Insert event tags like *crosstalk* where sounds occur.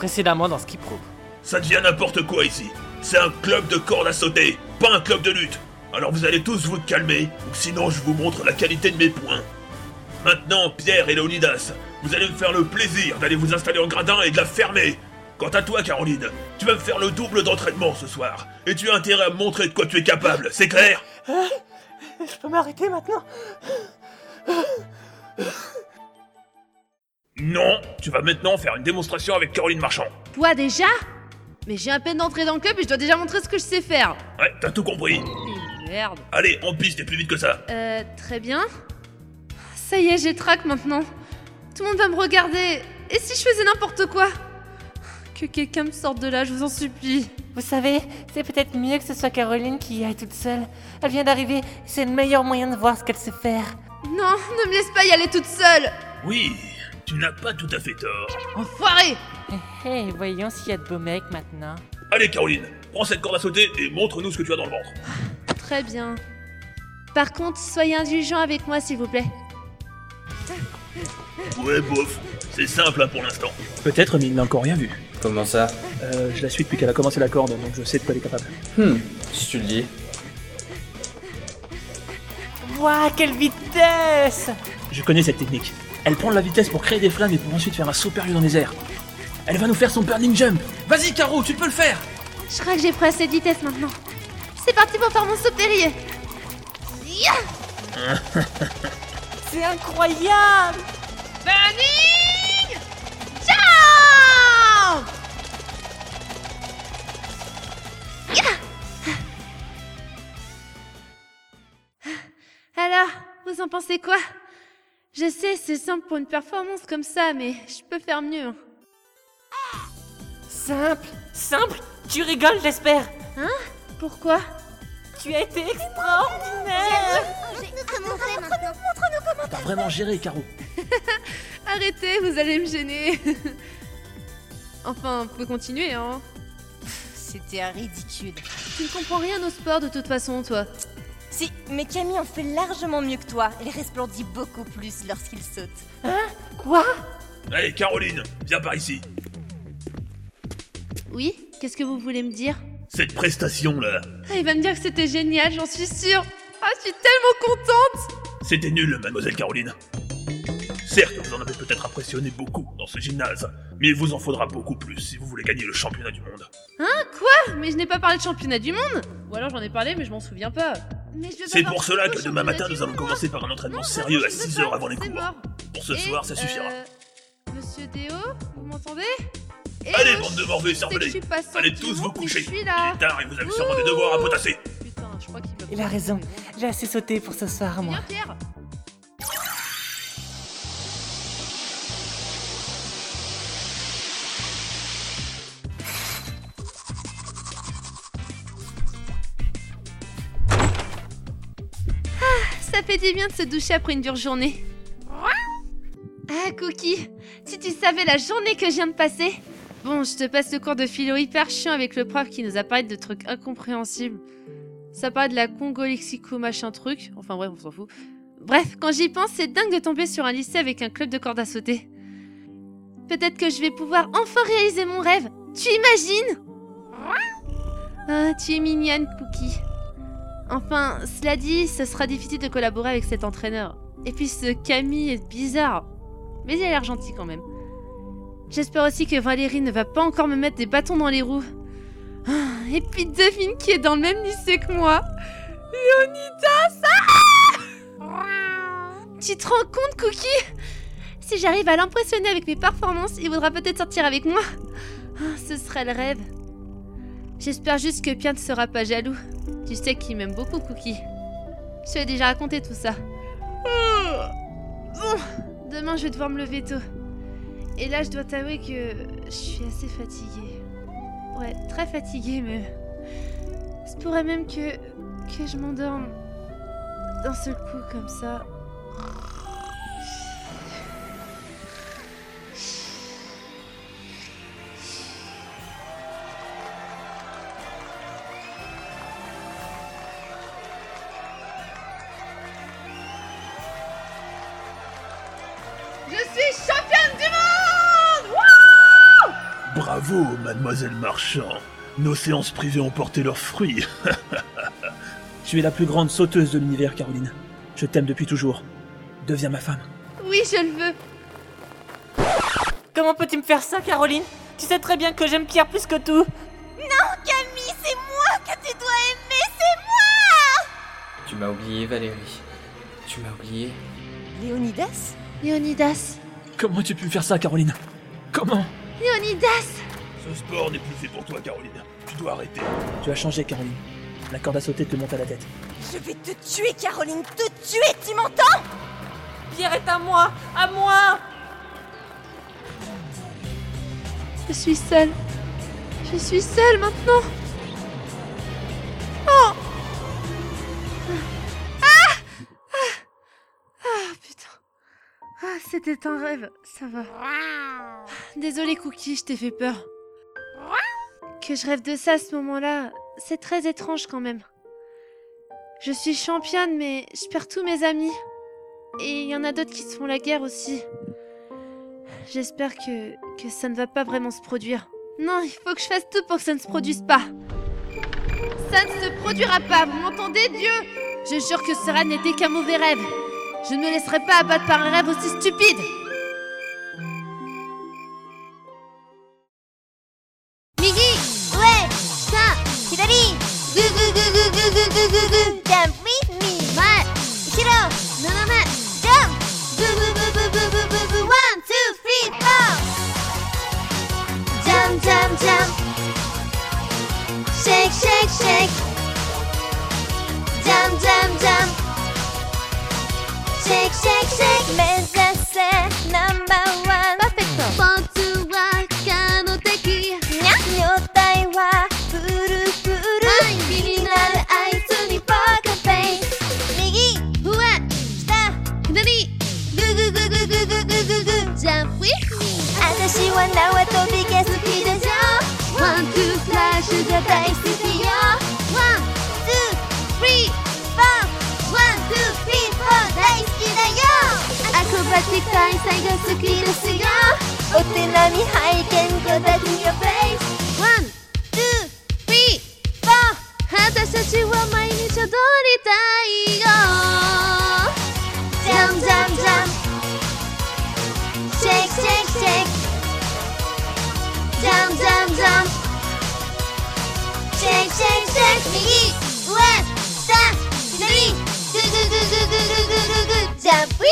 précédemment dans Skip Rope. Ça devient n'importe quoi ici. C'est un club de corde à sauter, pas un club de lutte. Alors vous allez tous vous calmer, ou sinon je vous montre la qualité de mes points. Maintenant, Pierre et Léonidas, vous allez me faire le plaisir d'aller vous installer en gradin et de la fermer. Quant à toi, Caroline, tu vas me faire le double d'entraînement ce soir. Et tu as intérêt à me montrer de quoi tu es capable, c'est clair? Je peux m'arrêter maintenant? Non, tu vas maintenant faire une démonstration avec Caroline Marchand. Quoi déjà? Mais j'ai à peine d'entrer dans le club et je dois déjà montrer ce que je sais faire. Ouais, t'as tout compris. Et merde. Allez, en piste et plus vite que ça. Euh, très bien. Ça y est, j'ai trac maintenant. Tout le monde va me regarder. Et si je faisais n'importe quoi? Que quelqu'un me sorte de là, je vous en supplie. Vous savez, c'est peut-être mieux que ce soit Caroline qui y aille toute seule. Elle vient d'arriver, c'est le meilleur moyen de voir ce qu'elle sait faire. Non, ne me laisse pas y aller toute seule Oui, tu n'as pas tout à fait tort. Enfoiré Hé, hé, voyons s'il y a de beaux mecs maintenant. Allez, Caroline, prends cette corde à sauter et montre-nous ce que tu as dans le ventre. Très bien. Par contre, soyez indulgents avec moi, s'il vous plaît. Ouais, bof. C'est simple hein, pour l'instant. Peut-être, mais il n'a encore rien vu. Comment ça? Euh, je la suis depuis qu'elle a commencé la corde, donc je sais de quoi elle est capable. Hmm, si tu le dis. Ouah, quelle vitesse Je connais cette technique. Elle prend de la vitesse pour créer des flammes et pour ensuite faire un saut périlleux dans les airs. Elle va nous faire son burning jump. Vas-y, Caro, tu peux le faire Je crois que j'ai pris assez de vitesse maintenant. C'est parti pour faire mon saut périlleux. Ya *laughs* C'est incroyable Burning Jump Ya Alors, vous en pensez quoi? Je sais, c'est simple pour une performance comme ça, mais je peux faire mieux. hein. Simple Simple? Tu rigoles, j'espère Pourquoi? Tu as été extraordinaire T'as vraiment géré, Caro. *laughs* Arrêtez, vous allez me gêner. *laughs* enfin, on peut continuer, hein. C'était ridicule. Tu ne comprends rien au sport de toute façon, toi. Si, mais Camille en fait largement mieux que toi. Elle resplendit beaucoup plus lorsqu'il saute. Quoi? Allez, Caroline, viens par ici. Oui Qu'est-ce que vous voulez me dire? Cette prestation-là, Ah, Il va me dire que c'était génial, j'en suis sûre. Ah, je suis tellement contente c'était nul, mademoiselle Caroline. Certes, vous en avez peut-être impressionné beaucoup dans ce gymnase, mais il vous en faudra beaucoup plus si vous voulez gagner le championnat du monde. Hein? Quoi? Mais je n'ai pas parlé de championnat du monde Ou alors j'en ai parlé, mais je m'en souviens pas. Mais je veux pas C'est pour cela que demain matin, nous allons commencer par un entraînement Non, sérieux à vraiment, je veux 6 pas, heures avant les cours. mort. Pour ce Et, soir, ça suffira. euh, Monsieur Déo, vous m'entendez? Allez, bande de morveux cervelés Allez tous vous coucher. Il est tard et vous avez sûrement des devoirs à potasser. Putain, je crois qu'il veut Il a raison, j'ai assez sauté pour ce soir, moi. Pierre ça fait du bien de se doucher après une dure journée. Ah, Cookie, si tu savais la journée que je viens de passer. Bon, je te passe le cours de philo hyper chiant avec le prof qui nous a parlé de trucs incompréhensibles. Ça parle de la congolexico machin truc. Enfin bref, on s'en fout. Bref, quand j'y pense, c'est dingue de tomber sur un lycée avec un club de corde à sauter. Peut-être que je vais pouvoir enfin réaliser mon rêve. Tu imagines? Ah, tu es mignonne, Cookie. Enfin, cela dit, ce sera difficile de collaborer avec cet entraîneur. Et puis ce Camille est bizarre. Mais il a l'air gentil quand même. J'espère aussi que Valérie ne va pas encore me mettre des bâtons dans les roues. Ah, Et puis devine qui est dans le même lycée que moi Léonidas Tu te rends compte, Cookie? Si j'arrive à l'impressionner avec mes performances, il voudra peut-être sortir avec moi. Ah, Ce serait le rêve. J'espère juste que Pierre ne sera pas jaloux. Tu sais qu'il m'aime beaucoup, Cookie. Je ai déjà raconté tout ça. Bon, demain je vais devoir me lever tôt. Et là, je dois t'avouer que je suis assez fatiguée. Ouais, très fatiguée, mais. Il se pourrait même que. que je m'endorme. D'un seul coup, comme ça. Suis championne du monde Wouh Bravo, mademoiselle Marchand. Nos séances privées ont porté leurs fruits. *laughs* Tu es la plus grande sauteuse de l'univers, Caroline. Je t'aime depuis toujours. Deviens ma femme. Oui, je le veux. Comment peux-tu me faire ça, Caroline? Tu sais très bien que j'aime Pierre plus que tout. Non, Camille, c'est moi que tu dois aimer, c'est moi Tu m'as oublié, Valérie. Tu m'as oublié. Léonidas? Léonidas. Comment tu pu me faire ça, Caroline Comment Léonidas Ce sport n'est plus fait pour toi, Caroline. Tu dois arrêter. Tu as changé, Caroline. La corde à sauter te monte à la tête. Je vais te tuer, Caroline, te tuer, tu m'entends Pierre est à moi À moi Je suis seule. Je suis seule maintenant. C'était un rêve, ça va. Désolée Cookie, je t'ai fait peur. Que je rêve de ça à ce moment-là, c'est très étrange quand même. Je suis championne, mais je perds tous mes amis. Et il y en a d'autres qui se font la guerre aussi. J'espère que, que ça ne va pas vraiment se produire. Non, il faut que je fasse tout pour que ça ne se produise pas. Ça ne se produira pas, vous m'entendez, Dieu? Je jure que ce rêve n'était qu'un mauvais rêve. Je ne me laisserai pas abattre par un rêve aussi stupide. Ouais Ça Jump Jump One, two, three, four Jump, jump, jump Shake, shake, shake Jump, jump, jump Shake, shake, shake 世界最が好きですよお手並み拝見 Go back in your face One, two, three, four. 私たちは毎日踊りたいよ。ジャンジャンジャン。シェイクシェイクシェイク。ジャンジャンジャン。シェイクシェイクシェイク。右上下左。グググググググググジャンプイ